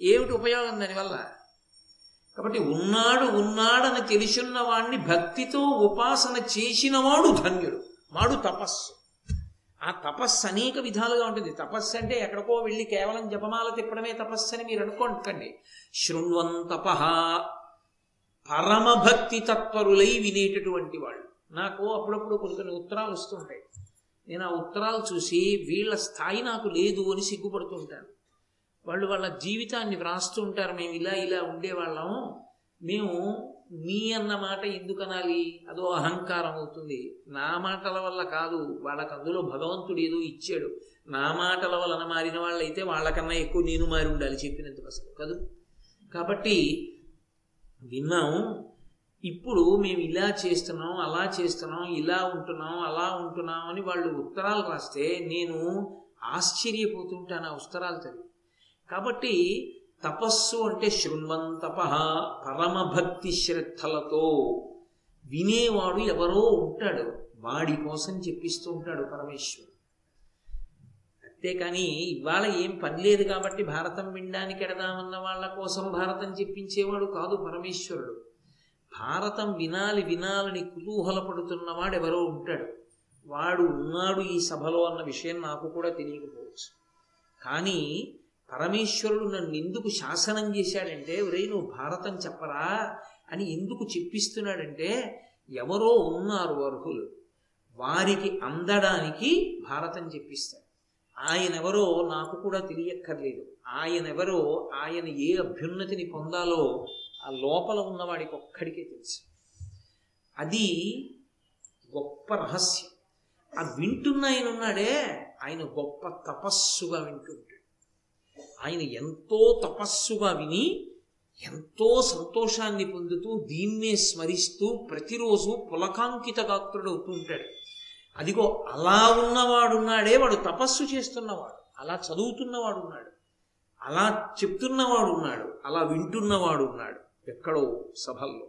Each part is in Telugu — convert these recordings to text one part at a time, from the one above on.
ఏమిటి ఉపయోగం దానివల్ల? కాబట్టి ఉన్నాడు ఉన్నాడని తెలిసున్న వాణ్ణి భక్తితో ఉపాసన చేసినవాడు ధన్యుడు. వాడు తపస్సు. ఆ తపస్సు అనేక విధాలుగా ఉంటుంది. తపస్సు అంటే ఎక్కడికో వెళ్ళి కేవలం జపమాల తిప్పడమే తపస్సు అని మీరు అనుకోండి. శృణ్వంతపహ పరమభక్తి తత్పరులై వినేటటువంటి వాళ్ళు. నాకు అప్పుడప్పుడు కొన్ని ఉత్తరాలు వస్తుంటాయి నేను ఆ ఉత్తరాలు చూసి వీళ్ళ స్థాయి నాకు లేదు అని సిగ్గుపడుతుంటాను వాళ్ళు వాళ్ళ జీవితాన్ని వ్రాస్తూ ఉంటారు మేము ఇలా ఇలా ఉండేవాళ్ళం. మేము మీ అన్న మాట ఎందుకు అనాలి? అదో అహంకారం అవుతుంది. నా మాటల వల్ల కాదు. వాళ్ళకి అందులో భగవంతుడు ఏదో ఇచ్చాడు. నా మాటల వలన మారిన వాళ్ళైతే వాళ్ళకన్నా ఎక్కువ నేను మారి ఉండాలి చెప్పినందుకు అసలు కాదు. కాబట్టి విన్నాం ఇప్పుడు మేము ఇలా చేస్తున్నాం అలా చేస్తున్నాం ఇలా ఉంటున్నాం అలా ఉంటున్నాం అని వాళ్ళు ఉత్తరాలు రాస్తే నేను ఆశ్చర్యపోతుంటాను ఆ ఉత్తరాలు చదివి కాబట్టి తపస్సు అంటే శృణ్వంతప పరమభక్తి శ్రద్ధలతో వినేవాడు ఎవరో ఉంటాడు. వాడి కోసం చెప్పిస్తూ ఉంటాడు పరమేశ్వరుడు. అంతేకాని ఇవాళ ఏం పని లేదు కాబట్టి భారతం వినడానికి ఎడదామన్న వాళ్ళ కోసం భారతం చెప్పించేవాడు కాదు పరమేశ్వరుడు. భారతం వినాలి వినాలని కుతూహలపడుతున్నవాడు ఎవరో ఉంటాడు. వాడు ఉన్నాడు ఈ సభలో అన్న విషయం నాకు కూడా తెలియకపోవచ్చు. కానీ పరమేశ్వరుడు నన్ను ఎందుకు శాసనం చేశాడంటే ఒరే నువ్వు భారతం చెప్పరా? అని ఎందుకు చెప్పిస్తున్నాడంటే ఎవరో ఉన్నారు అర్హులు వారికి అందడానికి భారతం చెప్పిస్తాడు. ఆయనెవరో నాకు కూడా తెలియక్కర్లేదు. ఆయనెవరో ఆయన ఏ అభ్యున్నతిని పొందాలో ఆ లోపల ఉన్నవాడికి ఒక్కడికే తెలుసు. అది గొప్ప రహస్యం. ఆ వింటున్న ఆయన ఉన్నాడే ఆయన గొప్ప తపస్సుగా వింటుంటాడు. ఆయన ఎంతో తపస్సుగా విని ఎంతో సంతోషాన్ని పొందుతూ దీన్నే స్మరిస్తూ ప్రతిరోజు పులకాంకిత గాత్రుడు అవుతుంటాడు అదిగో అలా ఉన్నవాడున్నాడే వాడు తపస్సు చేస్తున్నవాడు అలా చదువుతున్నవాడు ఉన్నాడు అలా చెప్తున్నవాడు ఉన్నాడు అలా వింటున్నవాడు ఉన్నాడు ఎక్కడో సభల్లో.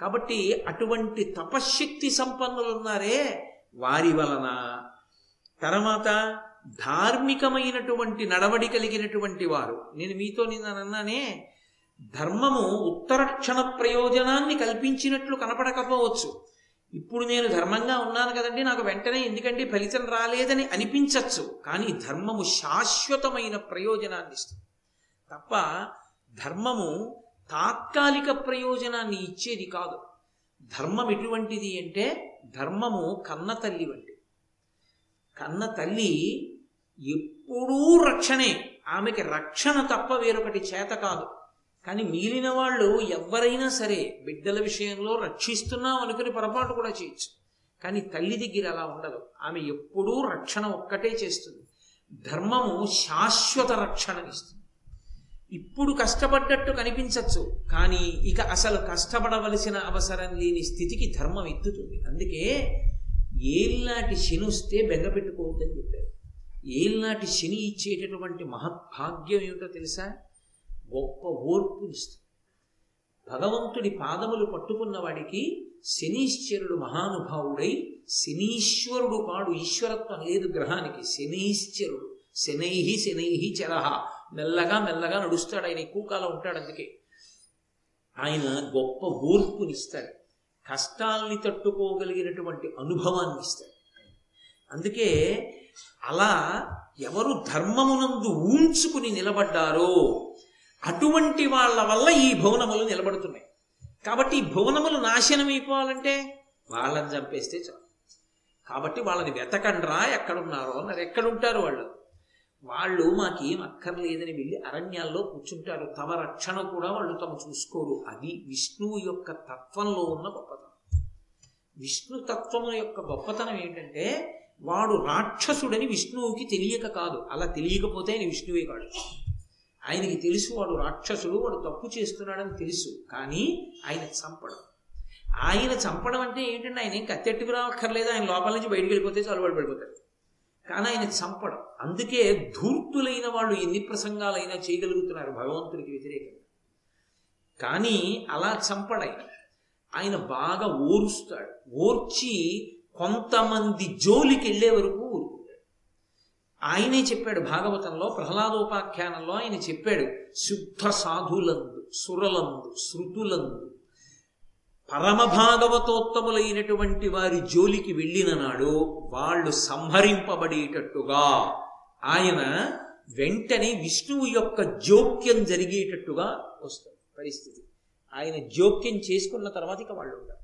కాబట్టి అటువంటి తపశ్శక్తి సంపన్నులు ఉన్నారే వారి వలన. తర్వాత ధార్మికమైనటువంటి నడవడి కలిగినటువంటి వారు. నేను మీతో నిన్న అన్నానే ధర్మము ఉత్తరక్షణ ప్రయోజనాన్ని కల్పించినట్లు కనపడకపోవచ్చు. ఇప్పుడు నేను ధర్మంగా ఉన్నాను కదండి నాకు వెంటనే ఎందుకంటే ఫలితం రాలేదని అనిపించవచ్చు కానీ ధర్మము శాశ్వతమైన ప్రయోజనాన్ని ఇస్తుంది. తప్ప ధర్మము తాత్కాలిక ప్రయోజనాన్ని ఇచ్చేది కాదు. ధర్మం ఎటువంటిది అంటే ధర్మము కన్న తల్లి వంటి కన్న తల్లి ఎప్పుడూ రక్షణే. ఆమెకి రక్షణ తప్ప వేరొకటి చేత కాదు. కానీ మిగిలిన వాళ్ళు ఎవరైనా సరే బిడ్డల విషయంలో రక్షిస్తున్నాం అనుకుని పొరపాటు కూడా చేయొచ్చు. కానీ తల్లి దగ్గర అలా ఉండదు. ఆమె ఎప్పుడూ రక్షణ ఒక్కటే చేస్తుంది. ధర్మము శాశ్వత రక్షణనిస్తుంది ఇప్పుడు కష్టపడ్డట్టు కనిపించవచ్చు కానీ ఇక అసలు కష్టపడవలసిన అవసరం లేని స్థితికి ధర్మం ఎత్తుతుంది. అందుకే ఏళ్ళనాటి శని వస్తే బెంగ పెట్టుకోవద్దని చెప్పారు. ఏలినాటి శని ఇచ్చేటటువంటి మహద్భాగ్యం ఏమిటో తెలుసా? గొప్ప ఓర్పునిస్తుంది. భగవంతుడి పాదములు పట్టుకున్న వాడికి శనీశ్వరుడు మహానుభావుడై శనీశ్వరుడు కాడు ఈశ్వరత్వం లేదు గ్రహానికి. శనీశ్వరుడు శనైహి శనైహి చరహ మెల్లగా మెల్లగా నడుస్తాడు. ఆయన ఎక్కువ కాలం ఉంటాడు అందుకే. ఆయన గొప్ప ఓర్పునిస్తాడు. కష్టాల్ని తట్టుకోగలిగినటువంటి అనుభవాన్ని ఇస్తాడు. అందుకే అలా ఎవరు ధర్మమునందు ఊంచుకుని నిలబడ్డారో అటువంటి వాళ్ళ వల్ల ఈ భువనములు నిలబడుతున్నాయి. కాబట్టి ఈ భువనములు నాశనం అయిపోవాలంటే వాళ్ళని చంపేస్తే చాలు. కాబట్టి వాళ్ళని వెతకండ్రా ఎక్కడున్నారో అన్నారు. ఎక్కడుంటారు వాళ్ళు? వాళ్ళు మాకేం అక్కర్లేదని వెళ్ళి అరణ్యాల్లో కూర్చుంటారు. తమ రక్షణ కూడా వాళ్ళు తమ చూసుకోరు. అది విష్ణువు యొక్క తత్వంలో ఉన్న గొప్పతనం. విష్ణు తత్వము యొక్క గొప్పతనం ఏంటంటే వాడు రాక్షసుడని విష్ణువుకి తెలియక కాదు. అలా తెలియకపోతే ఆయన విష్ణువే కాడు. ఆయనకి తెలుసు వాడు రాక్షసుడు వాడు తప్పు చేస్తున్నాడని తెలుసు. కానీ ఆయన చంపడం. ఆయన చంపడం అంటే ఏంటంటే ఆయన ఏం కత్తెట్టుకు రావక్కర్లేదు. ఆయన లోపల నుంచి బయటికి వెళ్ళిపోతే చాలు పడిపోతాడు. కానీ ఆయన చంపడం. అందుకే ధూర్తులైన వాళ్ళు ఎన్ని ప్రసంగాలైనా చేయగలుగుతున్నారు భగవంతుడికి వ్యతిరేకంగా. కానీ అలా చంపడాయన ఆయన బాగా ఓరుస్తాడు. ఓర్చి కొంతమంది జోలికి వెళ్ళే వరకు ఆయనే చెప్పాడు భాగవతంలో ప్రహ్లాదోపాఖ్యానంలో ఆయన చెప్పాడు శుద్ధ సాధులందు సురలందు శృతులందు పరమ భాగవతోత్తములైనటువంటి వారి జోలికి వెళ్ళిన నాడు వాళ్ళు సంహరింపబడేటట్టుగా ఆయన వెంటనే విష్ణువు యొక్క జోక్యం జరిగేటట్టుగా వస్తుంది పరిస్థితి. ఆయన జోక్యం చేసుకున్న తర్వాత ఇక వాళ్ళు ఉంటారు.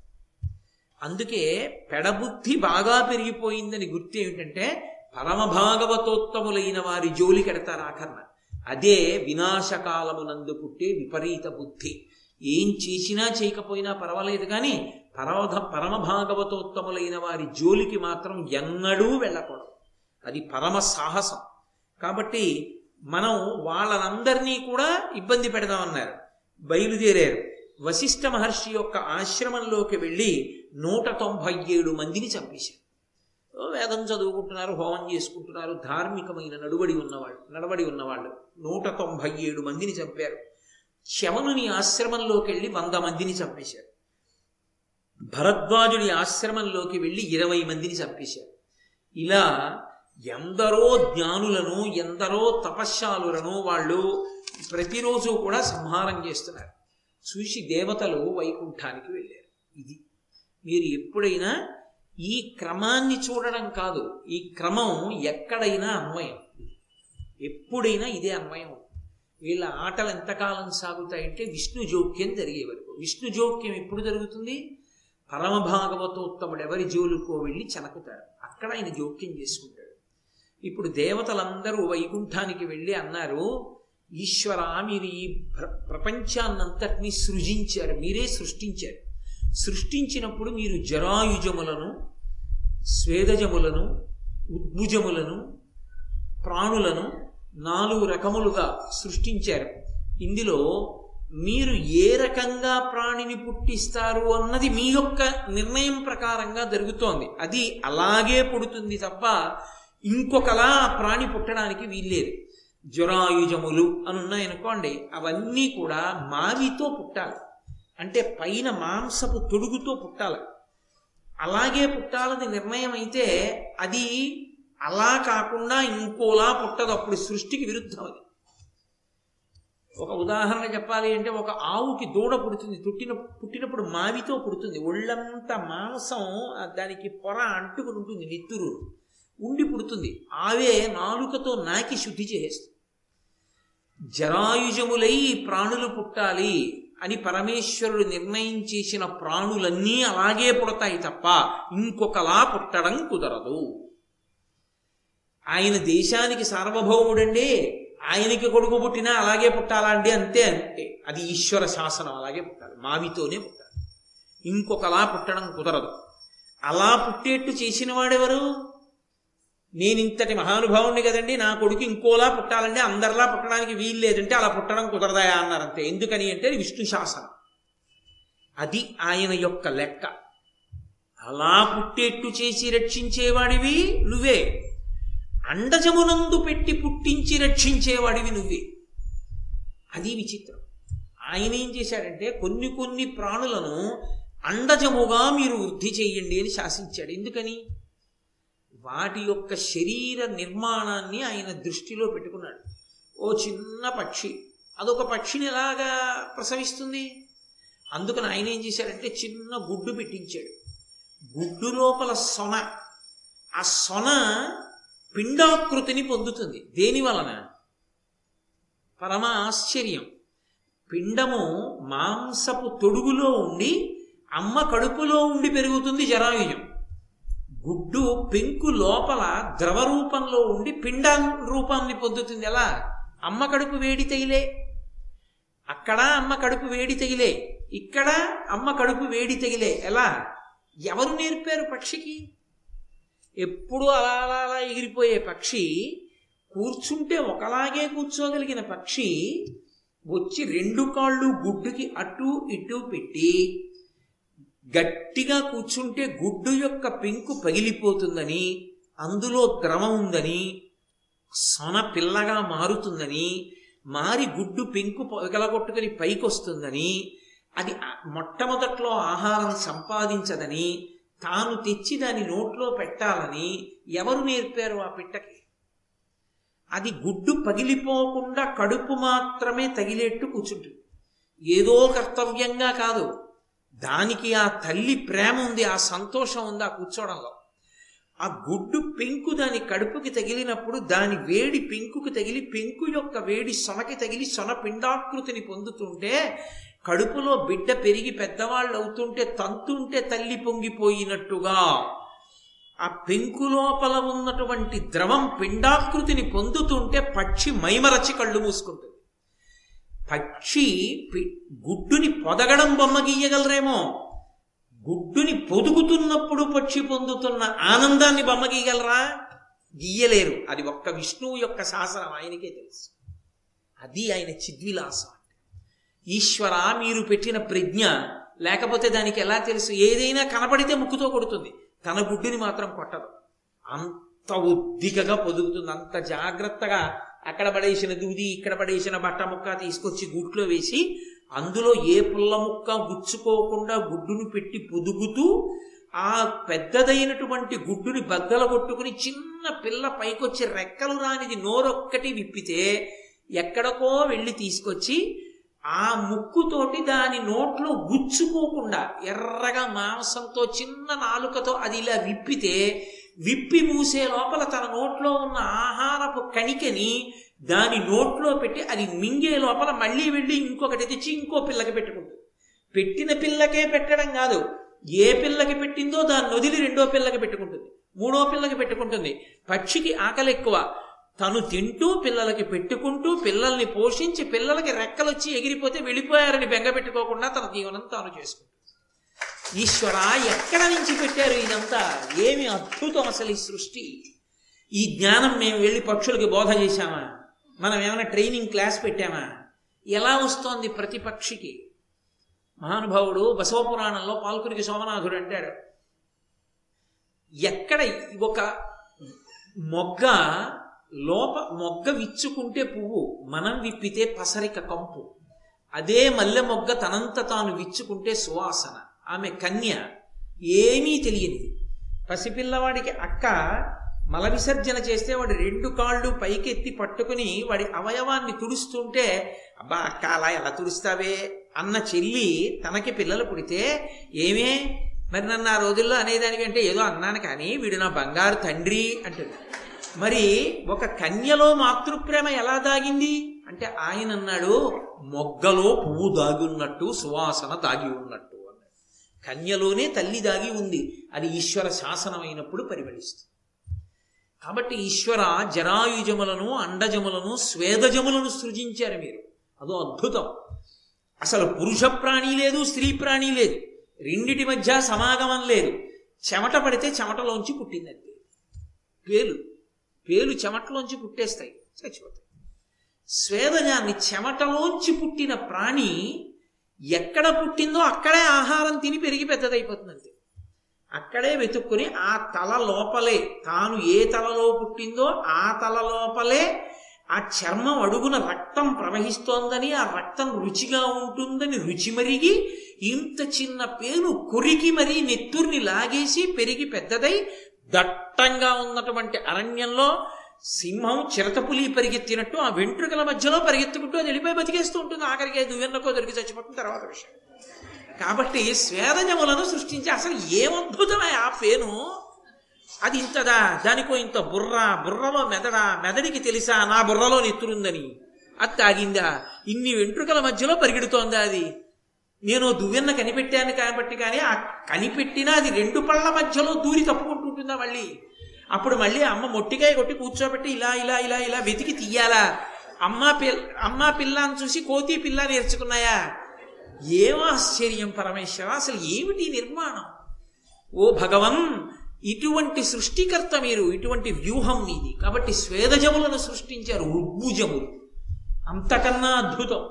అందుకే పెడబుద్ధి బాగా పెరిగిపోయిందని గుర్తు ఏమిటంటే పరమ భాగవతోత్తములైన వారి జోలి కడతారు ఆఖరణ అదే వినాశకాలమునందు పుట్టే విపరీత బుద్ధి. ఏం చేసినా చేయకపోయినా పర్వాలేదు కానీ పరమధ పరమ భాగవతోత్తములైన వారి జోలికి మాత్రం ఎన్నడూ వెళ్ళకూడదు. అది పరమ సాహసం. కాబట్టి మనం వాళ్ళనందరినీ కూడా ఇబ్బంది పెడదామన్నారు. బయలుదేరారు. వశిష్ఠ మహర్షి యొక్క ఆశ్రమంలోకి వెళ్ళి నూట తొంభై ఏడు మందిని చంపేశారు. వేదం చదువుకుంటున్నారు హోమం చేసుకుంటున్నారు ధార్మికమైన నడుబడి ఉన్నవాళ్ళు నడబడి ఉన్నవాళ్ళు. నూట తొంభై ఏడు మందిని చంపారు. శవనుని ఆశ్రమంలోకి వెళ్ళి వంద మందిని చంపేశారు. భరద్వాజుడి ఆశ్రమంలోకి వెళ్ళి ఇరవై మందిని చంపేశారు. ఇలా ఎందరో జ్ఞానులను ఎందరో తపశ్శాలులను వాళ్ళు ప్రతిరోజు కూడా సంహారం చేస్తున్నారు. చూసి దేవతలు వైకుంఠానికి వెళ్ళారు. ఇది మీరు ఎప్పుడైనా ఈ క్రమాన్ని చూడడం కాదు ఈ క్రమం ఎక్కడైనా అన్వయం. ఎప్పుడైనా ఇదే అన్వయం వీళ్ళ ఆటలు ఎంతకాలం సాగుతాయంటే విష్ణు జోక్యం జరిగే వరకు. విష్ణు జోక్యం ఎప్పుడు జరుగుతుంది? పరమ భాగవతోత్తముడు ఎవరి జోలుకో వెళ్ళి చనకుతారు అక్కడ ఆయన జోక్యం చేసుకుంటాడు. ఇప్పుడు దేవతలందరూ వైకుంఠానికి వెళ్ళి అన్నారు ఈశ్వర మీరు ఈ ప్ర ప్రపంచాన్నంతటినీ సృజించారు మీరే సృష్టించారు. సృష్టించినప్పుడు మీరు జరాయుజములను స్వేదజములను ఉద్భుజములను ప్రాణులను నాలుగు రకములుగా సృష్టించారు. ఇందులో మీరు ఏ రకంగా ప్రాణిని పుట్టిస్తారు అన్నది మీ యొక్క నిర్ణయం ప్రకారంగా జరుగుతోంది. అది అలాగే పుడుతుంది తప్ప ఇంకొకలా ఆ ప్రాణి పుట్టడానికి వీల్లేదు. జ్వరాయుజములు అని ఉన్నాయనుకోండి అవన్నీ కూడా మావితో పుట్టాలి. అంటే పైన మాంసపు తొడుగుతో పుట్టాలి. అలాగే పుట్టాలని నిర్ణయం అయితే అది అలా కాకుండా ఇంకోలా పుట్టదు. అప్పుడు సృష్టికి విరుద్ధం అది. ఒక ఉదాహరణ చెప్పాలి అంటే ఒక ఆవుకి దూడ పుడుతుంది. పుట్టిన పుట్టినప్పుడు మావితో పుడుతుంది. ఒళ్ళంతా మాంసం దానికి పొర అంటుకుని ఉంటుంది. నిత్తురు ఉండి పుడుతుంది. ఆవే నాలుకతో నాకి శుద్ధి చేసేస్తుంది. జరాయుజములై ప్రాణులు పుట్టాలి. అని పరమేశ్వరుడు నిర్ణయం చేసిన ప్రాణులన్నీ అలాగే పుడతాయి తప్ప ఇంకొకలా పుట్టడం కుదరదు. ఆయన దేశానికి సార్వభౌముడండి ఆయనకి కొడుకు పుట్టినా అలాగే పుట్టాలా అండి? అంతే అది ఈశ్వర శాసనం అలాగే పుట్టాలి. మావితోనే పుట్టాలి. ఇంకొకలా పుట్టడం కుదరదు. అలా పుట్టేట్టు చేసిన వాడెవరు? నేను ఇంతటి మహానుభావుణ్ణి కదండి నా కొడుకు ఇంకోలా పుట్టాలంటే అందరిలా పుట్టడానికి వీలు లేదంటే అలా పుట్టడం కుదరదాయా అన్నారంతే. ఎందుకని అంటే విష్ణు శాసనం. అది ఆయన యొక్క లెక్క. అలా పుట్టేట్టు చేసి రక్షించేవాడివి నువ్వే. అండజమునందు పెట్టి పుట్టించి రక్షించేవాడివి నువ్వే. అది విచిత్రం. ఆయన ఏం చేశాడంటే కొన్ని కొన్ని ప్రాణులను అండజముగా మీరు వృద్ధి చేయండి అని శాసించాడు. ఎందుకని? వాటి యొక్క శరీర నిర్మాణాన్ని ఆయన దృష్టిలో పెట్టుకున్నాడు. ఓ చిన్న పక్షి. అదొక పక్షిని ఎలాగా ప్రసవిస్తుంది? అందుకని ఆయన ఏం చేశాడంటే చిన్న గుడ్డు పెట్టించాడు. గుడ్డు లోపల సొన. ఆ సొన పిండాకృతిని పొందుతుంది. దేని వలన? పరమ ఆశ్చర్యం. పిండము మాంసపు తొడుగులో ఉండి అమ్మ కడుపులో ఉండి పెరుగుతుంది జరాయుజం. గుడ్డు పెంకు లోపల ద్రవ రూపంలో ఉండి పిండ రూపాన్ని పొందుతుంది. ఎలా? అమ్మ కడుపు వేడి తగిలే. అక్కడ అమ్మ కడుపు వేడి తగిలే. ఇక్కడ అమ్మ కడుపు వేడి తగిలే. ఎలా? ఎవరు నేర్పారు పక్షికి? ఎప్పుడు అలా అలా అలా ఎగిరిపోయే పక్షి కూర్చుంటే ఒకలాగే కూర్చోగలిగిన పక్షి వచ్చి రెండు కాళ్ళు గుడ్డుకి అటు ఇటు పెట్టి గట్టిగా కూర్చుంటే గుడ్డు యొక్క పెంకు పగిలిపోతుందని అందులో ద్రవం ఉందని సొన పిల్లగా మారుతుందని మారి గుడ్డు పెంకు పగలగొట్టుకుని పైకి వస్తుందని అది మొట్టమొదట్లో ఆహారం సంపాదించదని తాను తెచ్చి దాని నోట్లో పెట్టాలని ఎవరు నేర్పారు ఆ పిట్టకి? అది గుడ్డు పగిలిపోకుండా కడుపు మాత్రమే తగిలేట్టు కూర్చుంటుంది. ఏదో కర్తవ్యంగా కాదు. దానికి ఆ తల్లి ప్రేమ ఉంది ఆ సంతోషం ఉంది ఆ కూర్చోవడంలో. ఆ గుడ్డు పెంకు దాని కడుపుకి తగిలినప్పుడు దాని వేడి పెంకుకి తగిలి పెంకు యొక్క వేడి సొనకి తగిలి సొన పిండాకృతిని పొందుతుంటే కడుపులో బిడ్డ పెరిగి పెద్దవాళ్ళు అవుతుంటే తంతుంటే తల్లి పొంగిపోయినట్టుగా ఆ పెంకు లోపల ఉన్నటువంటి ద్రవం పిండాకృతిని పొందుతుంటే పక్షి మైమరచి కళ్ళు మూసుకుంటుంది. పక్షి గుడ్డుని పొదగడం బొమ్మ గీయగలరేమో. గుడ్డుని పొదుగుతున్నప్పుడు పక్షి పొందుతున్న ఆనందాన్ని బొమ్మ గీయగలరా? గీయలేరు. అది ఒక్క విష్ణువు యొక్క శాసనం ఆయనకే తెలుసు. అది ఆయన చిద్విలాసం. ఈశ్వర మీరు పెట్టిన ప్రజ్ఞ లేకపోతే దానికి ఎలా తెలుసు? ఏదైనా కనపడితే ముక్కుతో కొడుతుంది. తన గుడ్డుని మాత్రం కొట్టదు. అంత ఉద్దికగా పొదుగుతుంది. అంత జాగ్రత్తగా అక్కడ పడేసిన దూది ఇక్కడ పడేసిన బట్ట ముక్క తీసుకొచ్చి గుట్లో వేసి అందులో ఏ పుల్ల ముక్క గుచ్చుకోకుండా గుడ్డును పెట్టి పొదుగుతూ ఆ పెద్దదైనటువంటి గుడ్డుని బద్దల కొట్టుకుని చిన్న పిల్ల పైకొచ్చి రెక్కలు రానిది నోరొక్కటి విప్పితే ఎక్కడికో వెళ్ళి తీసుకొచ్చి ఆ ముక్కుతోటి దాని నోట్లో గుచ్చుకోకుండా ఎర్రగా మాంసంతో చిన్న నాలుకతో అది ఇలా విప్పితే విప్పి మూసే లోపల తన నోట్లో ఉన్న ఆహారపు కణికని దాని నోట్లో పెట్టి అది మింగే లోపల మళ్ళీ వెళ్ళి ఇంకొకటి తెచ్చి ఇంకో పిల్లకి పెట్టుకుంటుంది. పెట్టిన పిల్లకే పెట్టడం కాదు. ఏ పిల్లకి పెట్టిందో దాన్ని వదిలి రెండో పిల్లకి పెట్టుకుంటుంది. మూడో పిల్లకి పెట్టుకుంటుంది. పక్షికి ఆకలి ఎక్కువ. తను తింటూ పిల్లలకి పెట్టుకుంటూ పిల్లల్ని పోషించి పిల్లలకి రెక్కలొచ్చి ఎగిరిపోతే వెళ్ళిపోయారని బెంగ పెట్టుకోకుండా తన జీవనం తాను చేసుకుంటుంది. ఈశ్వర ఎక్కడ నుంచి పెట్టారు ఇదంతా? ఏమి అద్భుతం అసలు ఈ సృష్టి? ఈ జ్ఞానం మేము వెళ్ళి పక్షులకి బోధ చేశామా? మనం ఏమైనా ట్రైనింగ్ క్లాస్ పెట్టామా? ఎలా వస్తోంది ప్రతి పక్షికి మహానుభావుడు బసవపురాణంలో పాల్కునికి సోమనాథుడు అంటాడు. ఎక్కడ ఒక మొగ్గ లోప మొగ్గ విచ్చుకుంటే పువ్వు మనం విప్పితే పసరిక కంపు. అదే మల్లె మొగ్గ తనంత తాను విచ్చుకుంటే సువాసన. ఆమె కన్య. ఏమీ తెలియనిది పసిపిల్లవాడికి అక్క మల విసర్జన చేస్తే వాడి రెండు కాళ్ళు పైకెత్తి పట్టుకుని వాడి అవయవాన్ని తుడుస్తుంటే అబ్బా అక్క అలా ఎలా తుడుస్తావే? అన్న చెల్లి తనకి పిల్లలు పుడితే ఏమే? మరి నన్ను ఆ రోజుల్లో అనేదానికంటే ఏదో అన్నాను కానీ వీడు నా బంగారు తండ్రి అంటుంది. మరి ఒక కన్యలో మాతృప్రేమ ఎలా దాగింది? అంటే ఆయన అన్నాడు మొగ్గలో పువ్వు దాగి ఉన్నట్టు సువాసన దాగి ఉన్నట్టు. కన్యలోనే తల్లి దాగి ఉంది అది ఈశ్వర శాసనమైనప్పుడు పరిగణిస్తుంది. కాబట్టి ఈశ్వర జరాయుజములను అండజములను స్వేదజములను సృజించారు మీరు. అదో అద్భుతం. అసలు పురుష ప్రాణి లేదు స్త్రీ ప్రాణి లేదు. రెండిటి మధ్య సమాగమం లేదు. చెమట పడితే చెమటలోంచి పుట్టిందండి పేలు. పేలు చెమటలోంచి పుట్టేస్తాయి. చచ్చిపోతాయి. స్వేదజాన్ని చెమటలోంచి పుట్టిన ప్రాణి ఎక్కడ పుట్టిందో అక్కడే ఆహారం తిని పెరిగి పెద్దదైపోతుంది అక్కడే వెతుక్కుని ఆ తల లోపలే తాను ఏ తలలో పుట్టిందో ఆ తల లోపలే ఆ చర్మం అడుగున రక్తం ప్రవహిస్తోందని ఆ రక్తం రుచిగా ఉంటుందని రుచి మరిగి ఇంత చిన్న పేను కొరికి మరీ నెత్తుర్ని లాగేసి పెరిగి పెద్దదై దట్టంగా ఉన్నటువంటి అరణ్యంలో సింహం చిరతపులి పరిగెత్తినట్టు ఆ వెంట్రుకల మధ్యలో పరిగెత్తుకుంటూ అది వెళ్ళిపోయి బతికేస్తూ ఉంటుంది. ఆఖరికి దువ్వెన్నకో దొరికి చచ్చిపోతుంది తర్వాత విషయం. కాబట్టి స్వేదజములను సృష్టించి అసలు ఏమద్భుతమే ఆ పేను? అది ఇంతదా? దానికో ఇంత బుర్ర. బుర్రలో మెదడా? మెదడికి తెలుసా? నా బుర్రలో నెత్తురుందని. అది తాగిందా? ఇన్ని వెంట్రుకల మధ్యలో పరిగెడుతోందా అది? నేను దువ్వెన్న కనిపెట్టాను కాబట్టి కానీ ఆ కనిపెట్టినా అది రెండు పళ్ళ మధ్యలో దూరి తప్పుకుంటుంటుందా మళ్ళీ? అప్పుడు మళ్ళీ అమ్మ మొట్టికాయ కొట్టి కూర్చోబెట్టి ఇలా ఇలా ఇలా ఇలా వెతికి తీయాలా? అమ్మ పిల్ల అమ్మ పిల్ల అని చూసి కోతి పిల్ల నేర్చుకున్నాయా? ఏం ఆశ్చర్యం పరమేశ్వర అసలు ఏమిటి నిర్మాణం? ఓ భగవన్ ఇటువంటి సృష్టికర్త మీరు ఇటువంటి వ్యూహం మీది. కాబట్టి స్వేదజములను సృష్టించారు ఉద్భుజములు అంతకన్నా అద్భుతం.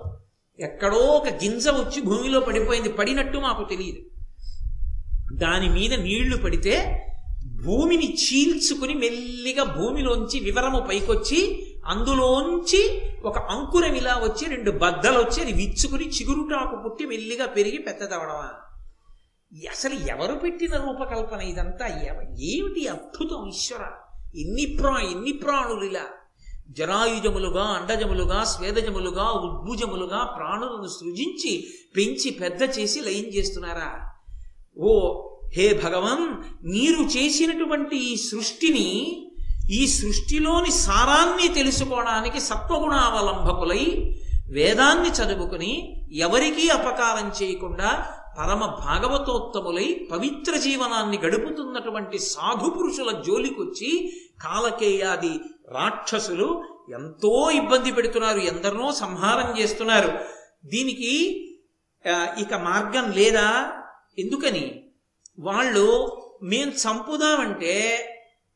ఎక్కడో ఒక గింజ వచ్చి భూమిలో పడిపోయింది పడినట్టు మాకు తెలియదు. దాని మీద నీళ్ళు పడితే భూమిని చీల్చుకుని మెల్లిగా భూమిలోంచి వివరము పైకొచ్చి అందులోంచి ఒక అంకురం ఇలా వచ్చి రెండు బద్దలు వచ్చి అది విచ్చుకుని చిగురుటాకు పుట్టి మెల్లిగా పెరిగి పెద్దదవడమా? అసలు ఎవరు పెట్టిన రూపకల్పన ఇదంతా? ఏమిటి అద్భుతం ఈశ్వర? ఎన్ని ప్రా ఎన్ని ప్రాణులు ఇలా? జరాయుజములుగా అండజములుగా స్వేదజములుగా ఉద్భుజములుగా ప్రాణులను సృజించి పెంచి పెద్ద చేసి లయం చేస్తున్నారా? ఓ హే భగవన్ మీరు చేసినటువంటి ఈ సృష్టిని ఈ సృష్టిలోని సారాన్ని తెలుసుకోవడానికి సత్వగుణావలంబకులై వేదాన్ని చదువుకుని ఎవరికీ అపకారం చేయకుండా పరమ భాగవతోత్తములై పవిత్ర జీవనాన్ని గడుపుతున్నటువంటి సాధు పురుషుల జోలికొచ్చి కాలకేయాది రాక్షసులు ఎంతో ఇబ్బంది పెడుతున్నారు ఎందరినో సంహారం చేస్తున్నారు. దీనికి ఇక మార్గం లేదా? ఎందుకని? వాళ్ళు మేము చంపుదామంటే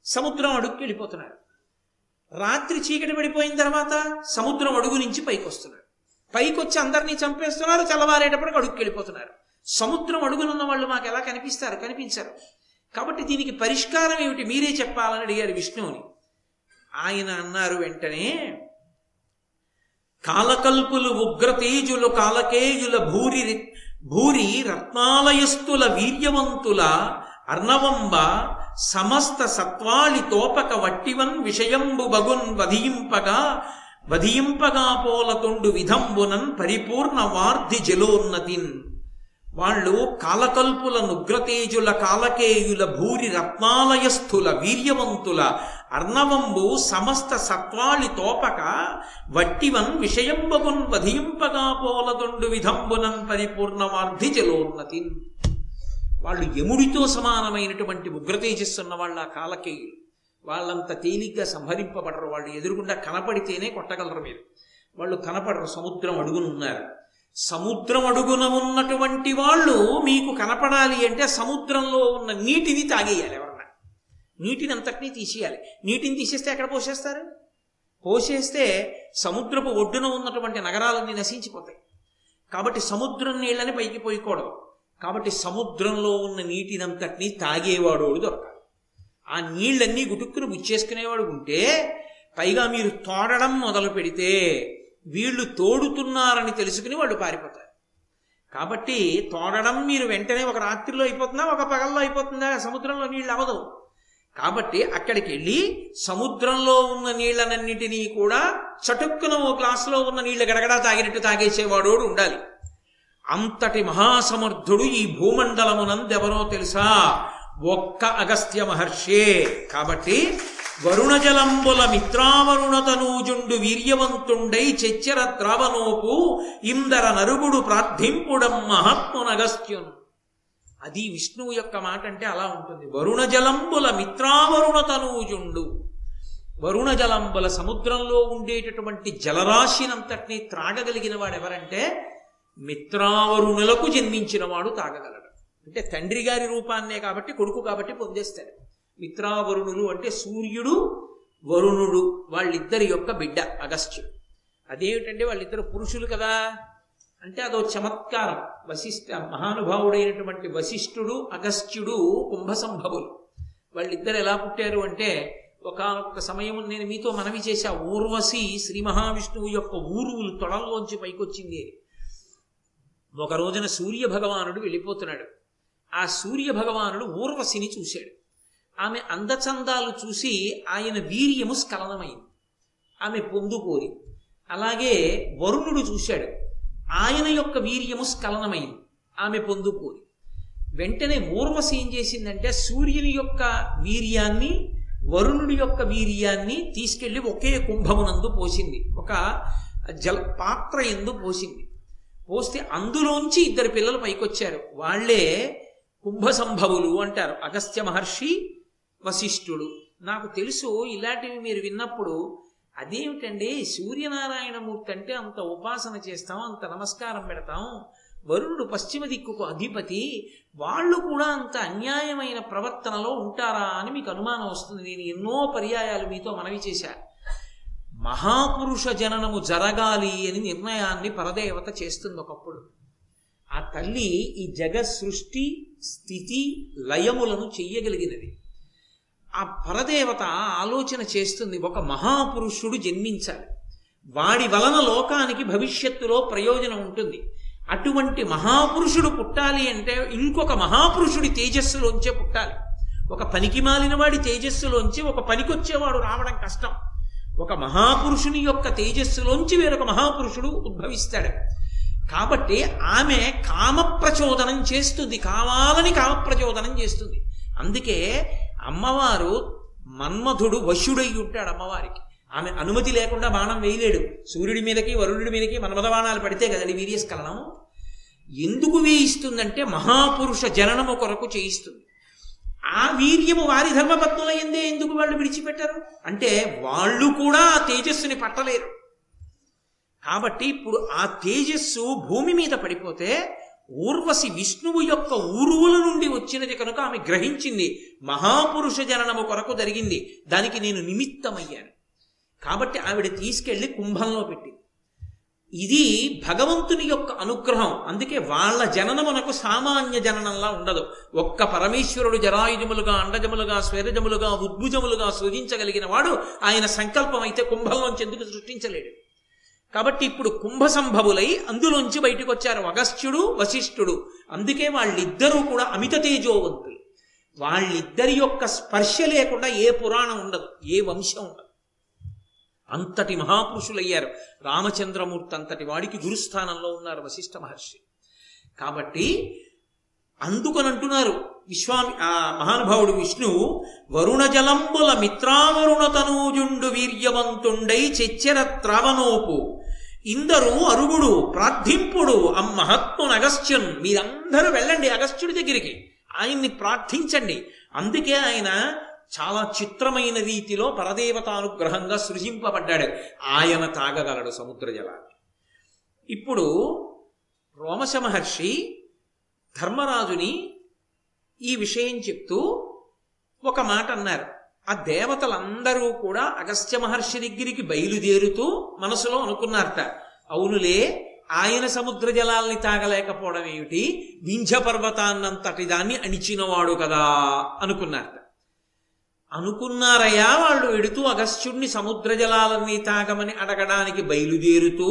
సముద్రం అడుగుకి వెళ్ళిపోతున్నాడు రాత్రి చీకటి పడిపోయిన తర్వాత సముద్రం అడుగు నుంచి పైకి వస్తున్నాడు పైకి వచ్చి అందరినీ చంపేస్తున్నారు చల్లవారేటప్పటికి అడుగుకి వెళ్ళిపోతున్నారు. సముద్రం అడుగునున్న వాళ్ళు మాకు ఎలా కనిపిస్తారు? కనిపించరు. కాబట్టి దీనికి పరిష్కారం ఏమిటి? మీరే చెప్పాలని అడిగారు విష్ణువుని. ఆయన అన్నారు వెంటనే కాలకల్పులు ఉగ్రతేజులు కాలకేజుల భూరి భూరి రత్నాలయస్తుల వీర్యవంతుల అర్ణవంబ సమస్త సత్వాళి తోపక వట్టివన్ విషయంబు బగున్ వధియింపగా వధింపగా పోలతుండు విధంబునన్ పరిపూర్ణ వార్ధి జలోన్నతిన్. వాళ్ళు కాలకల్పుల నుగ్రతేజుల కాలకేయుల భూరి రత్నాలయస్థుల వీర్యవంతుల అర్ణవంబు సమస్త సత్వాళి తోపక వట్టివన్ విషయంబగున్ వధింపగా పోలదొండు విధంబునన్ పరిపూర్ణవార్ధి జలోన్నతిన్ వాళ్ళు యముడితో సమానమైనటువంటి ఉగ్రతేజస్సున్న వాళ్ళ కాలకేయులు వాళ్ళంత తేలిగ్గా సంహరింపబడరు. వాళ్ళు ఎదురుగుండా కనపడితేనే కొట్టగలరు మీరు. వాళ్ళు కనపడరు. సముద్రం అడుగునున్నారు సముద్రం అడుగున ఉన్నటువంటి వాళ్ళు మీకు కనపడాలి అంటే సముద్రంలో ఉన్న నీటిని తాగేయాలి ఎవరు? నీటిని అంతటినీ తీసేయాలి. నీటిని తీసేస్తే ఎక్కడ పోసేస్తారు? పోసేస్తే సముద్రపు ఒడ్డున ఉన్నటువంటి నగరాలన్నీ నశించిపోతాయి. కాబట్టి సముద్రం నీళ్ళని పైకి పోయకూడదు. కాబట్టి సముద్రంలో ఉన్న నీటినంతటినీ తాగేవాడు దొరకాలి. ఆ నీళ్ళన్నీ గుటుక్కుని బుచ్చేసుకునేవాడు ఉంటే పైగా మీరు తోడడం మొదలు పెడితే వీళ్ళు తోడుతున్నారని తెలుసుకుని వాళ్ళు పారిపోతారు. కాబట్టి తోడడం మీరు వెంటనే ఒక రాత్రిలో అయిపోతుందా ఒక పగల్లో అయిపోతుందా? సముద్రంలో నీళ్ళు అవ్వదు కాబట్టి అక్కడికి వెళ్ళి సముద్రంలో ఉన్న నీళ్ళనన్నిటినీ కూడా చటుక్కున ఓ గ్లాసులో ఉన్న నీళ్ళు గడగడా తాగినట్టు తాగేసేవాడు ఉండాలి. అంతటి మహాసమర్థుడు ఈ భూమండలమునందెవరో తెలుసా? ఒక్క అగస్త్య మహర్షే. కాబట్టి వరుణజలంబుల మిత్రావరుణతనూజుండు వీర్యవంతుండై చెచ్చర ద్రావనోపు ఇందర నరుగుడు ప్రార్థింపుడం మహాత్మునగస్త్యున్. అది విష్ణువు యొక్క మాట అంటే అలా ఉంటుంది. వరుణ జలంబుల మిత్రావరుణ తనూజుండు వరుణ జలంబుల సముద్రంలో ఉండేటటువంటి జలరాశినంతటినీ త్రాగగలిగిన వాడు ఎవరంటే మిత్రావరుణులకు జన్మించిన వాడు తాగగలడు. అంటే తండ్రి గారి రూపాన్నే కాబట్టి కొడుకు కాబట్టి పొందేస్తాడు. మిత్రావరుణులు అంటే సూర్యుడు వరుణుడు వాళ్ళిద్దరి యొక్క బిడ్డ అగస్త్యుడు. అదేమిటంటే వాళ్ళిద్దరు పురుషులు కదా. అంటే అదో చమత్కారం. వశిష్ఠ మహానుభావుడైనటువంటి వశిష్ఠుడు అగస్త్యుడు కుంభసంభవులు. వాళ్ళిద్దరు ఎలా పుట్టారు అంటే ఒకనొక సమయం నేను మీతో మనవి చేశా ఊర్వశి శ్రీ మహావిష్ణువు యొక్క ఊరువులు తొడల్లోంచి పైకొచ్చింది. ఒక రోజున సూర్య భగవానుడు వెళ్ళిపోతున్నాడు. ఆ సూర్య భగవానుడు ఊర్వశిని చూశాడు. ఆమె అందచందాలు చూసి ఆయన వీర్యము స్ఖలనమైంది. ఆమె పొందుకోరి. అలాగే వరుణుడు చూశాడు. ఆయన యొక్క వీర్యము స్ఖలనమైంది. ఆమె పొందుకోరి. వెంటనే ఊర్వశి ఏం చేసిందంటే సూర్యుని యొక్క వీర్యాన్ని వరుణుడి యొక్క వీర్యాన్ని తీసుకెళ్ళి ఒకే కుంభమునందు పోసింది. ఒక జల పాత్ర ఎందు పోసింది. పోస్తే అందులోంచి ఇద్దరు పిల్లలు పైకొచ్చారు. వాళ్ళే కుంభసంభవులు అంటారు. అగస్త్య మహర్షి వశిష్ఠుడు. నాకు తెలుసు ఇలాంటివి మీరు విన్నప్పుడు అదేమిటండి? సూర్యనారాయణమూర్తి అంటే అంత ఉపాసన చేస్తాం అంత నమస్కారం పెడతాం. వరుణుడు పశ్చిమ దిక్కుకు అధిపతి. వాళ్ళు కూడా అంత అన్యాయమైన ప్రవర్తనలో ఉంటారా అని మీకు అనుమానం వస్తుంది. నేను ఎన్నో పర్యాయాలు మీతో మనవి చేశా. మహాపురుష జననము జరగాలి అని నిర్ణయాన్ని పరదేవత చేస్తుంది ఒకప్పుడు. ఆ తల్లి ఈ జగ సృష్టి స్థితి లయములను చెయ్యగలిగినది. ఆ పరదేవత ఆలోచన చేస్తుంది. ఒక మహాపురుషుడు జన్మించాలి వాడి వలన లోకానికి భవిష్యత్తులో ప్రయోజనం ఉంటుంది. అటువంటి మహాపురుషుడు పుట్టాలి అంటే ఇంకొక మహాపురుషుడి తేజస్సులోంచే పుట్టాలి. ఒక పనికి మాలిన వాడి తేజస్సులోంచి ఒక పనికొచ్చేవాడు రావడం కష్టం. ఒక మహాపురుషుని యొక్క తేజస్సులోంచి వేరొక మహాపురుషుడు ఉద్భవిస్తాడు. కాబట్టి ఆమె కామ ప్రచోదనం చేస్తుంది. కావాలని కామ ప్రచోదనం చేస్తుంది. అందుకే అమ్మవారు మన్మధుడు వశుడై ఉంటాడు అమ్మవారికి. ఆమె అనుమతి లేకుండా బాణం వేయలేడు. సూర్యుడి మీదకి వరుణుడి మీదకి మన్మథ బాణాలు పడితే కదండి వీర్యస్ఖలనం ఎందుకు వేయిస్తుందంటే మహాపురుష జననము కొరకు చేయిస్తుంది. ఆ వీర్యము వారి ధర్మపత్నుల ఎందే ఎందుకు వాళ్ళు విడిచిపెట్టారు? అంటే వాళ్ళు కూడా ఆ తేజస్సుని పట్టలేరు. కాబట్టి ఇప్పుడు ఆ తేజస్సు భూమి మీద పడిపోతే ఊర్వశి విష్ణువు యొక్క ఊరువుల నుండి వచ్చినది కనుక ఆమె గ్రహించింది. మహాపురుష జననము కొరకు జరిగింది. దానికి నేను నిమిత్తమయ్యాను. కాబట్టి ఆవిడ తీసుకెళ్ళి కుంభంలో పెట్టింది. ఇది భగవంతుని యొక్క అనుగ్రహం. అందుకే వాళ్ళ జననమునకు సామాన్య జననంలా ఉండదు. ఒక్క పరమేశ్వరుడు జరాయుజములుగా అండజములుగా స్వేరజములుగా ఉద్భుజములుగా సృజించగలిగిన వాడు ఆయన సంకల్పం అయితే కుంభంలోంచి ఎందుకు సృష్టించలేడు? కాబట్టి ఇప్పుడు కుంభసంభవులై అందులోంచి బయటకు వచ్చారు అగస్త్యుడు వశిష్ఠుడు. అందుకే వాళ్ళిద్దరూ కూడా అమిత తేజోవంతులు. వాళ్ళిద్దరి యొక్క స్పర్శ లేకుండా ఏ పురాణం ఉండదు ఏ వంశం ఉండదు. అంతటి మహాపురుషులయ్యారు. రామచంద్రమూర్తి అంతటి వాడికి గురుస్థానంలో ఉన్నారు వశిష్ఠ మహర్షి. కాబట్టి అందుకని అంటున్నారు విశ్వామి ఆ మహానుభావుడు విష్ణువు వరుణ జలంబుల మిత్రావరుణ తనూజుండు వీర్యవంతుండై చెచ్చెర త్రావనోపు ఇందరు అరుగుడు ప్రార్థింపుడు అమ్మహత్మున్ అగస్త్యున్. మీరందరూ వెళ్ళండి అగస్త్యుడి దగ్గరికి. ఆయన్ని ప్రార్థించండి. అందుకే ఆయన చాలా చిత్రమైన రీతిలో పరదేవతానుగ్రహంగా సృజింపబడ్డాడు. ఆయన తాగగలడు సముద్ర జలాన్ని. ఇప్పుడు రోమశ మహర్షి ధర్మరాజుని ఈ విషయం చెప్తూ ఒక మాట అన్నారు. ఆ దేవతలందరూ కూడా అగస్త్య మహర్షి దగ్గరికి బయలుదేరుతూ మనసులో అనుకున్నారట అవునులే ఆయన సముద్ర జలాల్ని తాగలేకపోవడం ఏమిటి? వింధ్య పర్వతాన్నంతటి దాన్ని అణిచినవాడు కదా అనుకున్నారట. అనుకున్నారయ్యా వాళ్ళు ఎడుతూ అగస్త్యుణ్ణి సముద్ర జలాలన్నీ తాగమని అడగడానికి బయలుదేరుతూ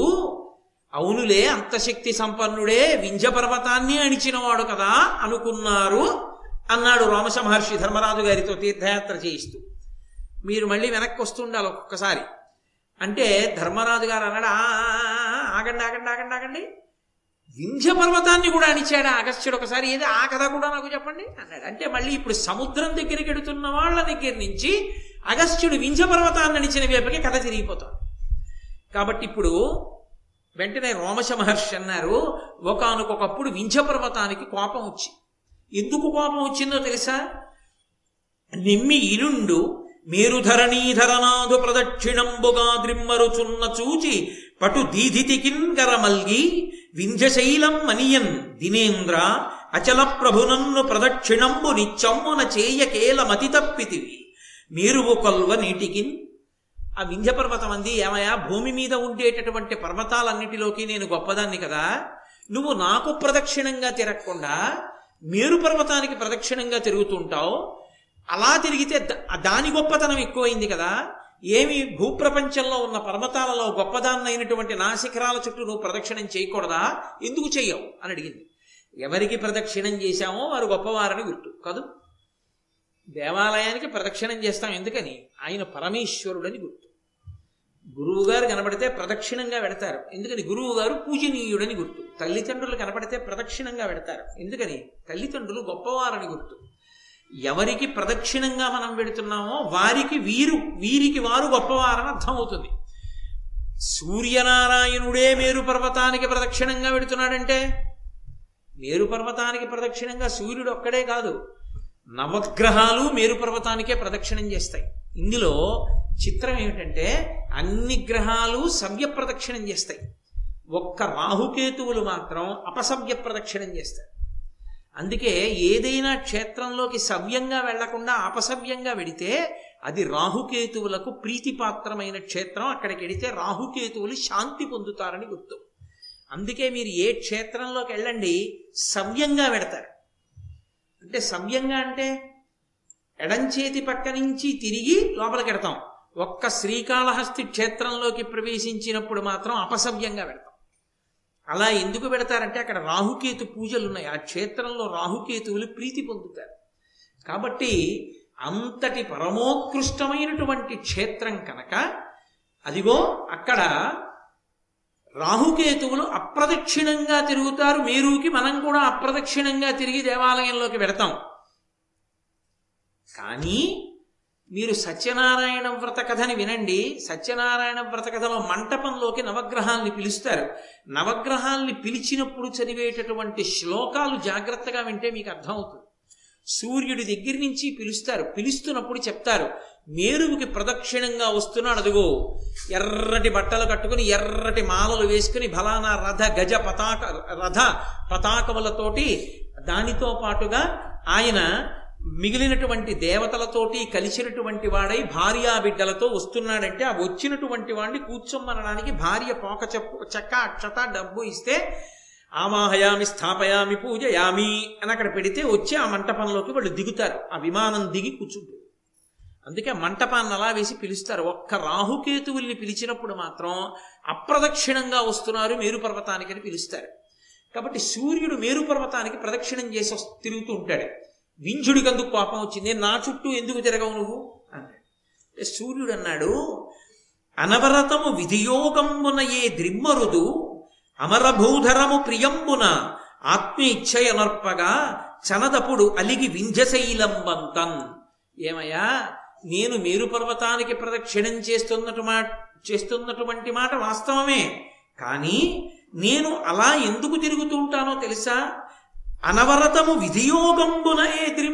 అవునులే అంతశక్తి సంపన్నుడే వింజ పర్వతాన్ని అణిచినవాడు కదా అనుకున్నారు. అన్నాడు రోమశ మహర్షి ధర్మరాజు గారితో తీర్థయాత్ర చేయిస్తూ. మీరు మళ్ళీ వెనక్కి వస్తుండాలి ఒక్కొక్కసారి. అంటే ధర్మరాజు గారు అన్నాడు ఆగండి ఆగండి ఆగండి ఆగండి. వింధ్య పర్వతాన్ని కూడా అణిచాడు అగస్త్యుడు ఒకసారి. ఏది ఆ కథ కూడా నాకు చెప్పండి? అన్నాడు. అంటే మళ్ళీ ఇప్పుడు సముద్రం దగ్గరికి ఎడుతున్న వాళ్ళ దగ్గర నుంచి అగస్త్యుడు వింధ్య పర్వతాన్ని అణిచిన వైపుకి కథ తిరిగిపోతాడు. కాబట్టి ఇప్పుడు వెంటనే రోమశ మహర్షి అన్నారు ఒకనకొకప్పుడు వింధ్య పర్వతానికి కోపం వచ్చి ఎందుకు కోపం వచ్చిందో తెలుసా? నిమ్మి ఇరుండు మేరుధరణీధరనాథు ప్రదక్షిణంబుగా ద్రిమ్మరుచున్న చూచి పటు దీధితికింకర మల్గి వింధ్యశైలం మనియన్ దినేంద్ర అచల ప్రభునన్ను ప్రదక్షిణంబు నిచ్చమ్మున చేయకేల మతి తప్పితివి. మేరువు కొల్వ నీటికిన్. ఆ వింధ్యపర్వతం అంది ఏమయ్యా భూమి మీద ఉండేటటువంటి పర్వతాలన్నిటిలోకి నేను గొప్పదాన్ని కదా? నువ్వు నాకు ప్రదక్షిణంగా తిరగకుండా మేరు పర్వతానికి ప్రదక్షిణంగా తిరుగుతుంటావు అలా తిరిగితే దాని గొప్పతనం ఎక్కువైంది కదా. ఏమి భూప్రపంచంలో ఉన్న పర్వతాలలో గొప్పదాన్నైనటువంటి నా శిఖరాల చుట్టూ నువ్వు ప్రదక్షిణం చేయకూడదా? ఎందుకు చెయ్యవు? అని అడిగింది. ఎవరికి ప్రదక్షిణం చేశామో వారు గొప్పవారని గుర్తు కాదు? దేవాలయానికి ప్రదక్షిణం చేస్తాం ఎందుకని? ఆయన పరమేశ్వరుడని గుర్తు. గురువు గారు కనబడితే ప్రదక్షిణంగా పెడతారు. ఎందుకని? గురువు గారు పూజనీయుడని గుర్తు. తల్లిదండ్రులు కనపడితే ప్రదక్షిణంగా పెడతారు. ఎందుకని? తల్లిదండ్రులు గొప్పవారని గుర్తు. ఎవరికి ప్రదక్షిణంగా మనం పెడుతున్నామో వారికి వీరు వీరికి వారు గొప్పవారని అర్థమవుతుంది. సూర్యనారాయణుడే మేరు పర్వతానికి ప్రదక్షిణంగా పెడుతున్నాడంటే మేరు పర్వతానికి ప్రదక్షిణంగా సూర్యుడు ఒక్కడే కాదు. నవగ్రహాలు మేరు పర్వతానికే ప్రదక్షిణం చేస్తాయి. ఇందులో చిత్రం ఏమిటంటే అన్ని గ్రహాలు సవ్య ప్రదక్షిణం చేస్తాయి. ఒక్క రాహుకేతువులు మాత్రం అపసవ్య ప్రదక్షిణం చేస్తాయి. అందుకే ఏదైనా క్షేత్రంలోకి సవ్యంగా వెళ్ళకుండా అపసవ్యంగా వెడితే అది రాహుకేతువులకు ప్రీతిపాత్రమైన క్షేత్రం. అక్కడికి వెడితే రాహుకేతువులు శాంతి పొందుతారని గుర్తు. అందుకే మీరు ఏ క్షేత్రంలోకి వెళ్ళండి సవ్యంగా వెడతారు. అంటే సవ్యంగా అంటే ఎడంచేతి పక్క నుంచి తిరిగి లోపలికి వెడతాం. ఒక్క శ్రీకాళహస్తి క్షేత్రంలోకి ప్రవేశించినప్పుడు మాత్రం అపసవ్యంగా పెడతాం అలా ఎందుకు పెడతారంటే అక్కడ రాహుకేతు పూజలు ఉన్నాయి ఆ క్షేత్రంలో రాహుకేతువులు ప్రీతి పొందుతారు. కాబట్టి అంతటి పరమోత్కృష్టమైనటువంటి క్షేత్రం కనుక అదిగో అక్కడ రాహుకేతువులు అప్రదక్షిణంగా తిరుగుతారు. మేరుకి మనం కూడా అప్రదక్షిణంగా తిరిగి దేవాలయంలోకి వెడతాం కానీ మీరు సత్యనారాయణ వ్రత కథని వినండి. సత్యనారాయణ వ్రత కథలో మంటపంలోకి నవగ్రహాల్ని పిలుస్తారు. నవగ్రహాల్ని పిలిచినప్పుడు చదివేటటువంటి శ్లోకాలు జాగ్రత్తగా వింటే మీకు అర్థమవుతుంది. సూర్యుడి దగ్గర నుంచి పిలుస్తారు. పిలుస్తున్నప్పుడు చెప్తారు. మేరువుకి ప్రదక్షిణంగా వస్తున్నాడు అదిగో ఎర్రటి బట్టలు కట్టుకుని ఎర్రటి మాలలు వేసుకుని ఫలానా రథ గజ పతాక రథ పతాకములతోటి దానితో పాటుగా ఆయన మిగిలినటువంటి దేవతలతోటి కలిసినటువంటి వాడై భార్యా బిడ్డలతో వస్తున్నాడంటే ఆ వచ్చినటువంటి వాడిని కూర్చోమనడానికి భార్య పోక చెప్పు చెక్క అక్షత డబ్బు ఇస్తే ఆమాహయామి స్థాపయామి పూజయామి అని అక్కడ పెడితే వచ్చి ఆ మంటపంలోకి వాళ్ళు దిగుతారు. ఆ విమానం దిగి కూర్చుంటారు అందుకే మంటపాన్ని అలా వేసి పిలుస్తారు. ఒక్క రాహుకేతువుల్ని పిలిచినప్పుడు మాత్రం అప్రదక్షిణంగా వస్తున్నారు మేరు పర్వతానికి అని పిలుస్తారు. కాబట్టి సూర్యుడు మేరు పర్వతానికి ప్రదక్షిణం చేసి తిరుగుతూ ఉంటాడు. వింజుడికి అందుకు కోపం వచ్చింది నా చుట్టూ ఎందుకు తిరగవు నువ్వు? అన్నాడు. సూర్యుడు అన్నాడు అనవరతము విధియోగంబున ఏ ద్రిమ్మరుదు అమరభూధరము ప్రియంబున ఆత్మీచ్ఛయనర్పగా చనదపుడు అలిగి వింజశైలంబంతం ఏమయ్యా? నేను మేరు పర్వతానికి ప్రదక్షిణం చేస్తున్నటు మా చేస్తున్నటువంటి మాట వాస్తవమే. కానీ నేను అలా ఎందుకు తిరుగుతూ ఉంటానో తెలుసా? అనవరతము విధియోగంబున ఏ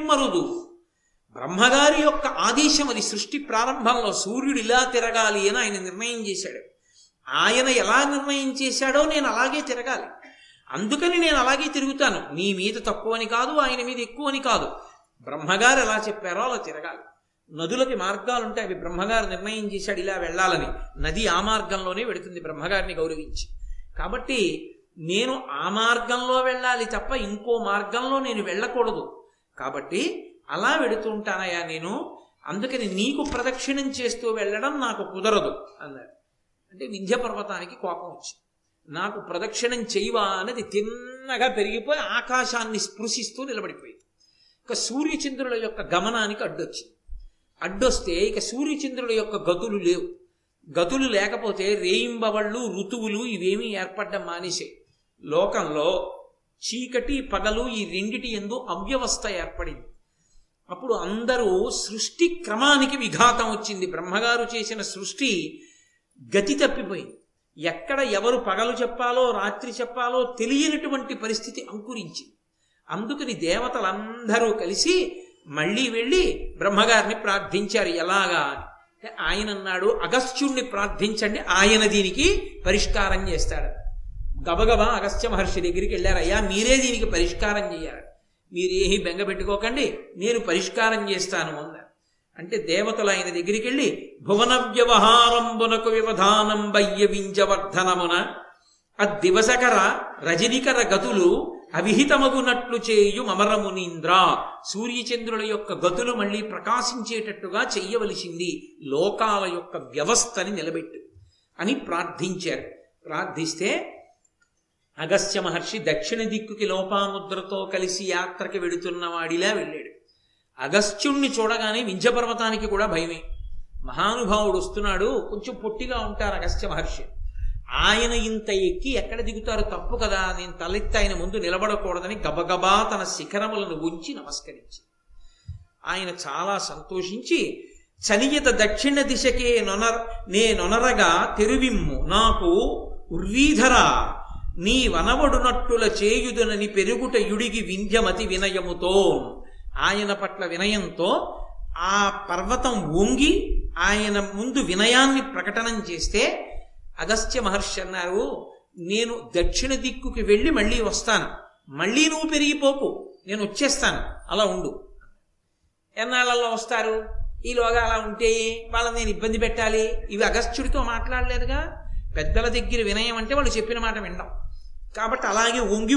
బ్రహ్మగారి యొక్క ఆదేశం అది సృష్టి ప్రారంభంలో సూర్యుడు ఇలా తిరగాలి అని ఆయన నిర్ణయం చేశాడు. ఆయన ఎలా నిర్ణయం చేశాడో నేను అలాగే తిరగాలి. అందుకని నేను అలాగే తిరుగుతాను. నీ మీద తక్కువని కాదు ఆయన మీద ఎక్కువని కాదు. బ్రహ్మగారు ఎలా చెప్పారో అలా తిరగాలి. నదులకి మార్గాలు ఉంటాయి అవి బ్రహ్మగారు నిర్ణయం చేశాడు ఇలా వెళ్ళాలని. నది ఆ మార్గంలోనే వెడుతుంది బ్రహ్మగారిని గౌరవించి. కాబట్టి నేను ఆ మార్గంలో వెళ్ళాలి తప్ప ఇంకో మార్గంలో నేను వెళ్ళకూడదు. కాబట్టి అలా వెడుతుంటానయ్యా నేను అందుకని నీకు ప్రదక్షిణం చేస్తూ వెళ్ళడం నాకు కుదరదు అన్నాడు. అంటే వింధ్య పర్వతానికి కోపం వచ్చింది. నాకు ప్రదక్షిణం చేయవా అనేది తిన్నగా పెరిగిపోయి ఆకాశాన్ని స్పృశిస్తూ నిలబడిపోయింది. ఇక సూర్యచంద్రుల యొక్క గమనానికి అడ్డొచ్చింది. అడ్డొస్తే ఇక సూర్యచంద్రుల యొక్క గతులు లేవు. గతులు లేకపోతే రేయింబవళ్ళు ఋతువులు ఇవేమీ ఏర్పడడం మానేసాయి లోకంలో చీకటి పగలు ఈ రెండిటి ఎందు అవ్యవస్థ ఏర్పడింది. అప్పుడు అందరూ సృష్టి క్రమానికి విఘాతం వచ్చింది. బ్రహ్మగారు చేసిన సృష్టి గతి తప్పిపోయింది. ఎక్కడ ఎవరు పగలు చెప్పాలో రాత్రి చెప్పాలో తెలియనటువంటి పరిస్థితి అంకురించింది. అందుకని దేవతలందరూ కలిసి మళ్ళీ వెళ్ళి బ్రహ్మగారిని ప్రార్థించారు. ఎలాగా? అంటే ఆయన అన్నాడు అగస్త్యుణ్ణి ప్రార్థించండి ఆయన దీనికి పరిష్కారం చేస్తాడు. గబగబా అగస్త్య మహర్షి దగ్గరికి వెళ్ళారు. అయ్యా మీరే దీనికి పరిష్కారం చేయాలి. మీరేమీ బెంగ పెట్టుకోకండి నేను పరిష్కారం చేస్తాను అన్నారు. అంటే దేవతలు ఆయన దగ్గరికి వెళ్ళి భువన వ్యవహారంబునకు వ్యవధానం బయ్య వింజవర్ధనమున అద్దివసకర రజనికర గతులు అవిహితమగునట్లు చేయు మమరమునీంద్ర. సూర్యచంద్రుల యొక్క గతులు మళ్ళీ ప్రకాశించేటట్టుగా చెయ్యవలసింది లోకాల యొక్క వ్యవస్థని నిలబెట్టు అని ప్రార్థించారు. ప్రార్థిస్తే అగస్త్య మహర్షి దక్షిణ దిక్కుకి లోపాముద్రతో కలిసి యాత్రకి వెడుతున్న వాడిలా వెళ్ళాడు. అగస్త్యుణ్ణి చూడగానే వింధ్యపర్వతానికి కూడా భయమే. మహానుభావుడు వస్తున్నాడు కొంచెం పొట్టిగా ఉంటారు అగస్త్య మహర్షి. ఆయన ఇంత ఎక్కి ఎక్కడ దిగుతారు తప్పు కదా. నేను తలెత్తి ఆయన ముందు నిలబడకూడదని గబగబా తన శిఖరములను ఉంచి నమస్కరించి ఆయన చాలా సంతోషించి చలియత దక్షిణ దిశకే నొనర నే నొనరగా తెరువిమ్ము. నాకు ఉర్వీధరా నీ వనవడునట్టుల చేయుదునని పెరుగుట యుడిగి వింధ్యమతి వినయముతో ఆయన పట్ల వినయంతో ఆ పర్వతం వంగి ఆయన ముందు వినయాన్ని ప్రకటనం చేస్తే అగస్త్య మహర్షి అన్నారు నేను దక్షిణ దిక్కుకి వెళ్ళి మళ్ళీ వస్తాను. మళ్ళీ నువ్వు పెరిగిపోకు. నేను వచ్చేస్తాను. అలా ఉండు. ఎన్నాళ్ళల్లో వస్తారు? ఈలోగా అలా ఉంటే వాళ్ళని నేను ఇబ్బంది పెట్టాలి. ఇవి అగస్త్యుడితో మాట్లాడలేదుగా. పెద్దల దగ్గర వినయం అంటే వాళ్ళు చెప్పిన మాట వినడం. కాబట్టి అలాగే వంగి